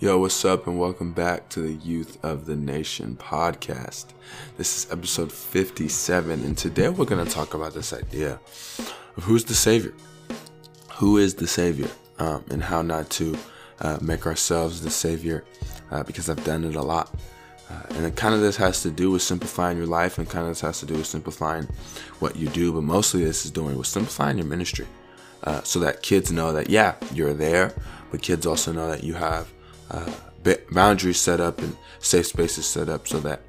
Yo, what's up, and welcome back to the Youth of the Nation podcast. This is episode 57, and today we're going to talk about this idea of who's the Savior. Who is the Savior, um, and how not to uh, make ourselves the Savior, uh, because I've done it a lot. Uh, and kind of this has to do with simplifying your life, and kind of this has to do with simplifying what you do, but mostly this is doing with simplifying your ministry. Uh, so that kids know that, yeah, you're there, but kids also know that you have uh, boundaries set up and safe spaces set up so that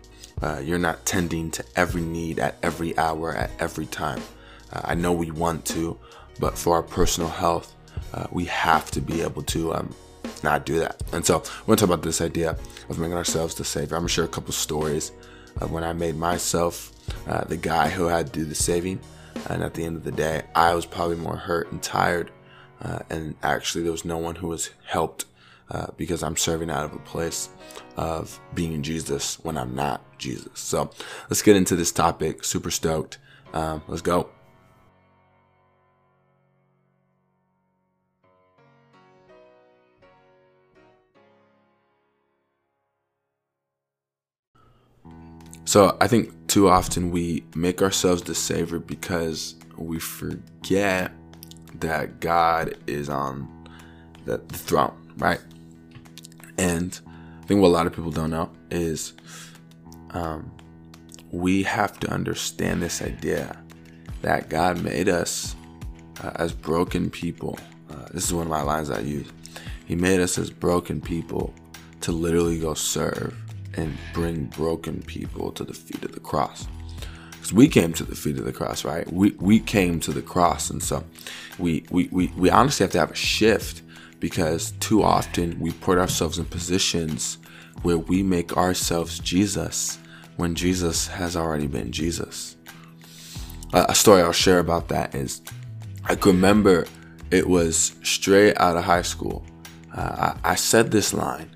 uh, you're not tending to every need at every hour, at every time. Uh, I know we want to, but for our personal health, uh, we have to be able to um, not do that. And so we're gonna talk about this idea of making ourselves the savior. I'm gonna share a couple stories of when I made myself uh, the guy who had to do the saving. And at the end of the day, I was probably more hurt and tired. Uh, and actually, there was no one who was helped uh, because I'm serving out of a place of being Jesus when I'm not Jesus. So let's get into this topic. Super stoked. Um, let's go. So I think too often we make ourselves the savior because we forget that God is on the, the throne, right? And I think what a lot of people don't know is um, we have to understand this idea that God made us uh, as broken people. Uh, this is one of my lines I use. He made us as broken people to literally go serve and bring broken people to the feet of the cross. Because we came to the feet of the cross, right? We we came to the cross, and so we we we, we honestly have to have a shift because too often we put ourselves in positions where we make ourselves Jesus when Jesus has already been Jesus. A story I'll share about that is I remember it was straight out of high school. Uh, I, I said this line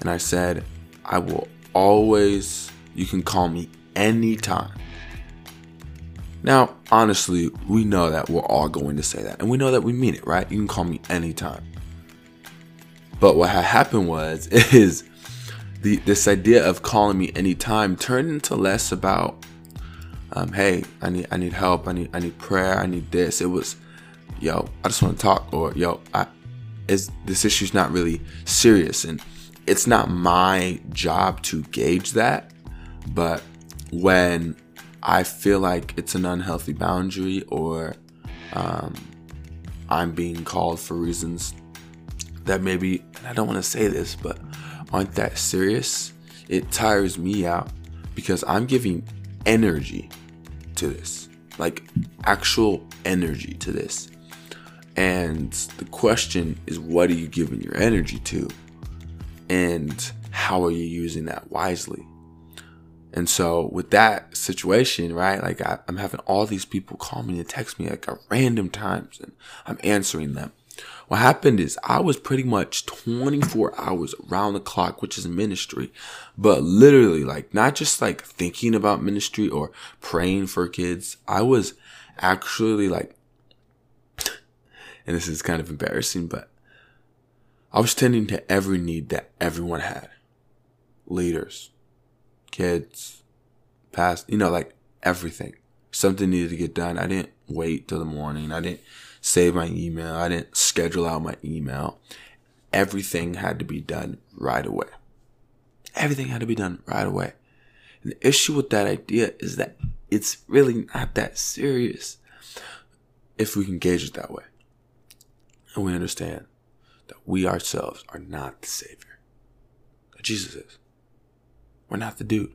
and I said, I will always, you can call me anytime. Now, honestly, we know that we're all going to say that, and we know that we mean it, right? You can call me anytime. But what had happened was, is the this idea of calling me anytime turned into less about, um, hey, I need I need help, I need I need prayer, I need this. It was, yo, I just want to talk, or yo, I is this issue's not really serious, and it's not my job to gauge that, but when I feel like it's an unhealthy boundary or um, I'm being called for reasons that maybe, and I don't want to say this, but aren't that serious, it tires me out because I'm giving energy to this, like actual energy to this. And the question is, what are you giving your energy to? and how are you using that wisely? And so with that situation, right, like I, am having all these people call me and text me like at random times and I'm answering them. What happened is I was pretty much 24 hours around the clock, which is ministry, but literally like not just like thinking about ministry or praying for kids. I was actually like, and this is kind of embarrassing, but I was tending to every need that everyone had. Leaders, kids, past, you know, like everything. Something needed to get done. I didn't wait till the morning. I didn't save my email. I didn't schedule out my email. Everything had to be done right away. Everything had to be done right away. And the issue with that idea is that it's really not that serious if we can gauge it that way. And we understand that we ourselves are not the Savior. That Jesus is. We're not the dude.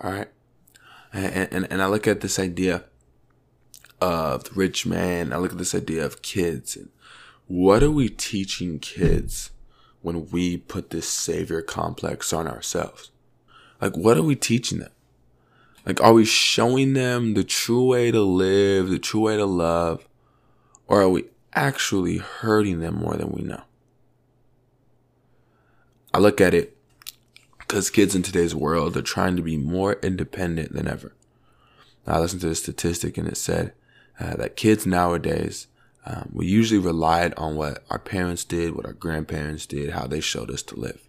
All right? And, and, and I look at this idea of the rich man. I look at this idea of kids. What are we teaching kids when we put this Savior complex on ourselves? Like, what are we teaching them? Like, are we showing them the true way to live, the true way to love? Or are we actually hurting them more than we know. I look at it because kids in today's world are trying to be more independent than ever. I listened to a statistic and it said uh, that kids nowadays Um, we usually relied on what our parents did, what our grandparents did, how they showed us to live.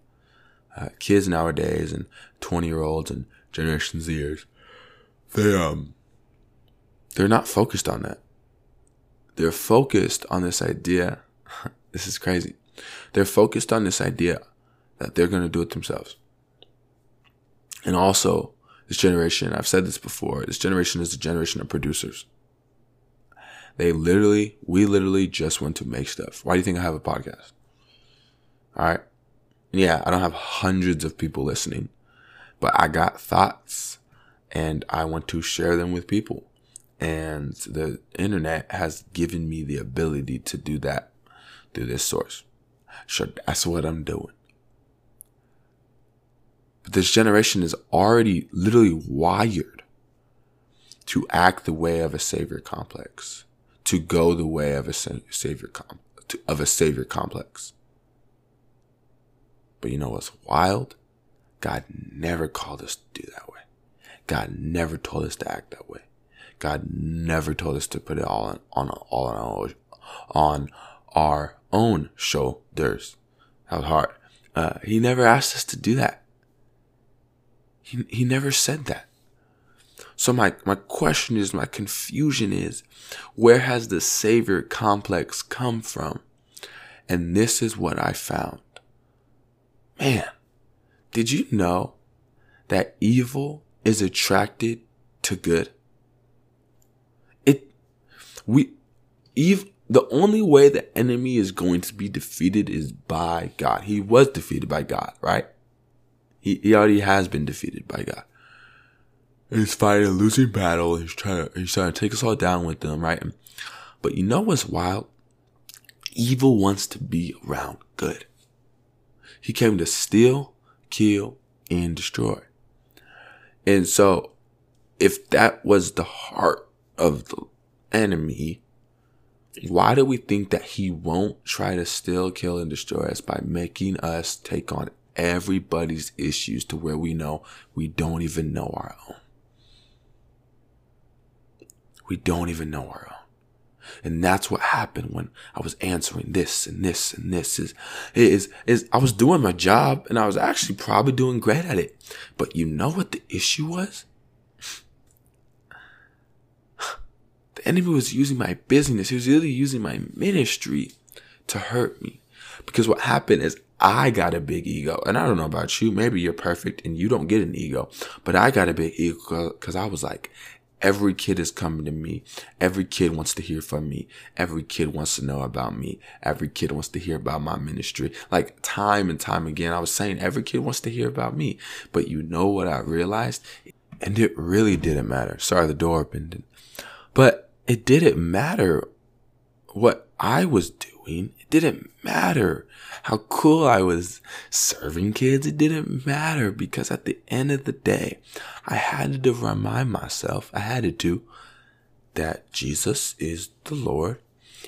Uh, kids nowadays and 20 year olds and Generation Zers, they, um, they're not focused on that. They're focused on this idea. this is crazy. They're focused on this idea that they're going to do it themselves. And also, this generation, I've said this before, this generation is the generation of producers. They literally, we literally just want to make stuff. Why do you think I have a podcast? All right. Yeah, I don't have hundreds of people listening, but I got thoughts and I want to share them with people. And the internet has given me the ability to do that through this source. Sure, that's what I'm doing. This generation is already literally wired to act the way of a savior complex to go the way of a savior com- of a savior complex. But you know what's wild? God never called us to do that way. God never told us to act that way. God never told us to put it all on, on all on our, on our own shoulders. How hard. Uh, he never asked us to do that. He, he never said that. So my, my question is, my confusion is, where has the savior complex come from? And this is what I found. Man, did you know that evil is attracted to good? It, we, Eve, the only way the enemy is going to be defeated is by God. He was defeated by God, right? He, he already has been defeated by God he's fighting a losing battle. He's trying to he's trying to take us all down with them, right? But you know what's wild? Evil wants to be around good. He came to steal, kill, and destroy. And so, if that was the heart of the enemy, why do we think that he won't try to steal, kill, and destroy us by making us take on everybody's issues to where we know we don't even know our own? we don't even know our own. And that's what happened when I was answering this and this and this is, is, is I was doing my job and I was actually probably doing great at it. But you know what the issue was? The enemy was using my business. He was really using my ministry to hurt me. Because what happened is I got a big ego. And I don't know about you. Maybe you're perfect and you don't get an ego. But I got a big ego because I was like, Every kid is coming to me. Every kid wants to hear from me. Every kid wants to know about me. Every kid wants to hear about my ministry. Like time and time again, I was saying every kid wants to hear about me. But you know what I realized? And it really didn't matter. Sorry, the door opened. But it didn't matter what I was doing. It didn't matter how cool I was serving kids. It didn't matter because at the end of the day, I had to remind myself, I had to, that Jesus is the Lord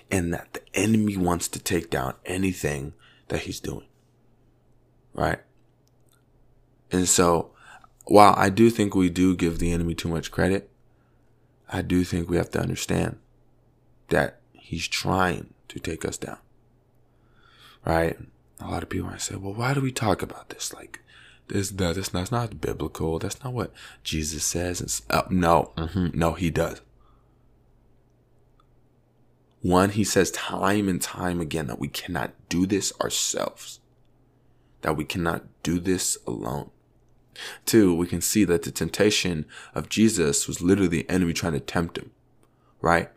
and that the enemy wants to take down anything that he's doing. Right? And so, while I do think we do give the enemy too much credit, I do think we have to understand that he's trying to take us down right? A lot of people might say, well, why do we talk about this? Like, this, that, this, that's not biblical. That's not what Jesus says. And, uh, no, mm-hmm, no, he does. One, he says time and time again that we cannot do this ourselves, that we cannot do this alone. Two, we can see that the temptation of Jesus was literally the enemy trying to tempt him, right?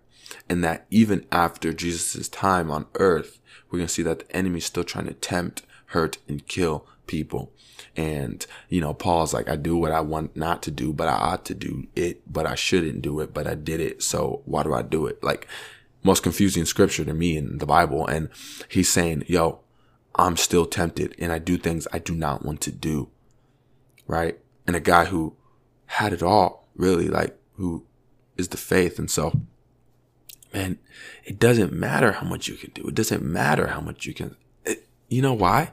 And that even after Jesus' time on earth, we're going to see that the enemy is still trying to tempt, hurt, and kill people. And, you know, Paul's like, I do what I want not to do, but I ought to do it, but I shouldn't do it, but I did it. So why do I do it? Like, most confusing scripture to me in the Bible. And he's saying, yo, I'm still tempted and I do things I do not want to do. Right. And a guy who had it all, really, like, who is the faith. And so, man, it doesn't matter how much you can do. It doesn't matter how much you can. It, you know why?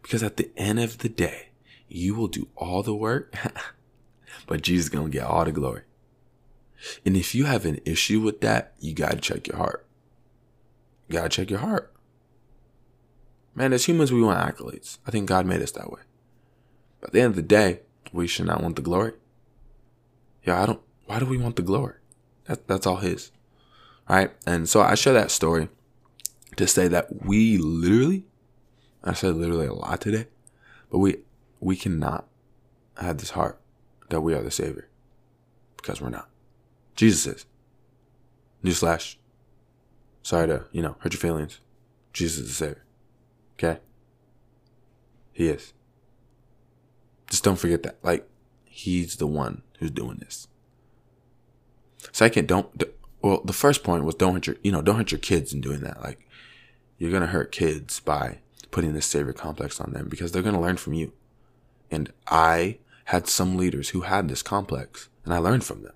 Because at the end of the day, you will do all the work, but Jesus is going to get all the glory. And if you have an issue with that, you got to check your heart. you gotta check your heart. Man, as humans, we want accolades. I think God made us that way. But at the end of the day, we should not want the glory. Yeah, I don't. Why do we want the glory? That, that's all His, right? And so I share that story to say that we literally, I said literally a lot today, but we we cannot have this heart that we are the Savior because we're not. Jesus is. Newsflash. Sorry to, you know, hurt your feelings. Jesus is the Savior. Okay? He is. Just don't forget that. Like, He's the one who's doing this. Second, don't, well, the first point was don't hurt your, you know, don't hurt your kids in doing that. Like, you're to hurt kids by putting this savior complex on them because they're to learn from you. And I had some leaders who had this complex and I learned from them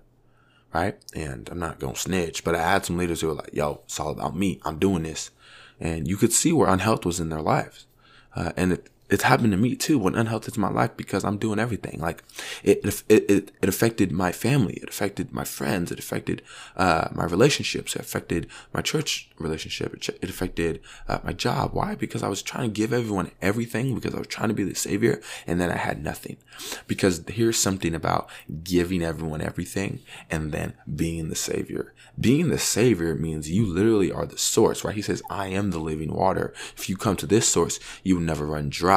right? And I'm not gonna snitch, but I had some leaders who were like, "Yo, it's all about me. I'm doing this," and you could see where unhealth was in their lives, uh, and it, it's happened to me too when unhealth is my life because I'm doing everything. Like it, it, it, it affected my family. It affected my friends. It affected, uh, my relationships. It affected my church relationship. It, affected, uh, my job. Why? Because I was trying to give everyone everything because I was trying to be the savior and then I had nothing. Because here's something about giving everyone everything and then being the savior. Being the savior means you literally are the source, right? He says, I am the living water. If you come to this source, you will never run dry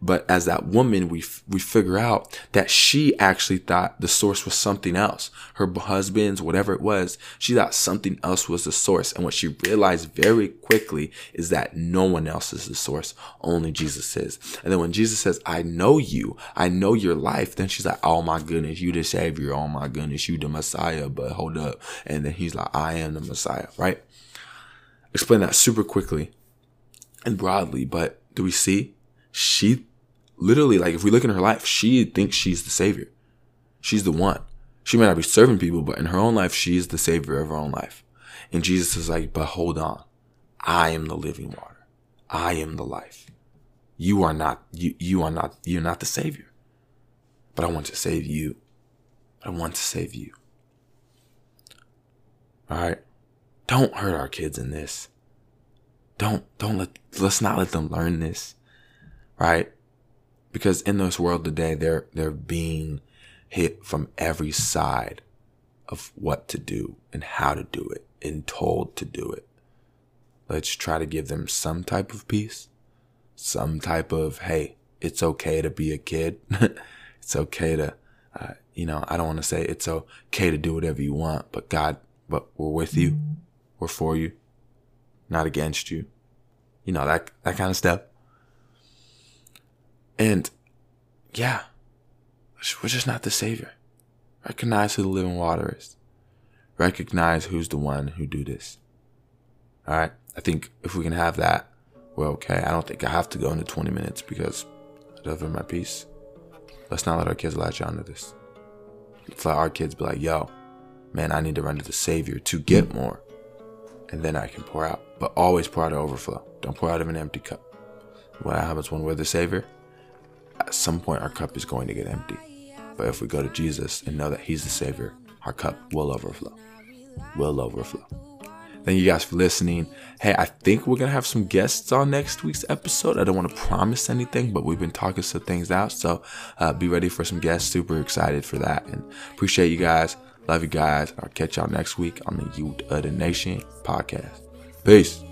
But as that woman, we, we figure out that she actually thought the source was something else. Her husband's, whatever it was, she thought something else was the source. And what she realized very quickly is that no one else is the source. Only Jesus is. And then when Jesus says, I know you, I know your life, then she's like, oh my goodness, you the savior. Oh my goodness, you the Messiah. But hold up. And then he's like, I am the Messiah, right? Explain that super quickly and broadly, but do we see she literally, like, if we look in her life, she thinks she's the savior. She's the one. She may not be serving people, but in her own life, she's the savior of her own life. And Jesus is like, but hold on. I am the living water. I am the life. You are not, you, you are not, you're not the savior. But I want to save you. I want to save you. All right. Don't hurt our kids in this. Don't, don't let, let's not let them learn this right? Because in this world today, they're, they're being hit from every side of what to do and how to do it and told to do it. Let's try to give them some type of peace, some type of, hey, it's okay to be a kid. it's okay to, uh, you know, I don't want to say it's okay to do whatever you want, but God, but we're with you. We're for you, not against you. You know, that, that kind of stuff. And yeah, we're just not the savior. Recognize who the living water is. Recognize who's the one who do this. All right. I think if we can have that, we're okay. I don't think I have to go into 20 minutes because I love my peace. Let's not let our kids latch onto this. Let's let our kids be like, yo, man, I need to run to the Savior to get more. And then I can pour out. But always pour out of overflow. Don't pour out of an empty cup. What happens when we're the Savior? At some point our cup is going to get empty. But if we go to Jesus and know that He's the Savior, our cup will overflow. Will overflow. Thank you guys for listening. Hey, I think we're gonna have some guests on next week's episode. I don't want to promise anything, but we've been talking some things out, so uh, be ready for some guests. Super excited for that, and appreciate you guys. Love you guys. I'll catch y'all next week on the Youth of the Nation podcast. Peace.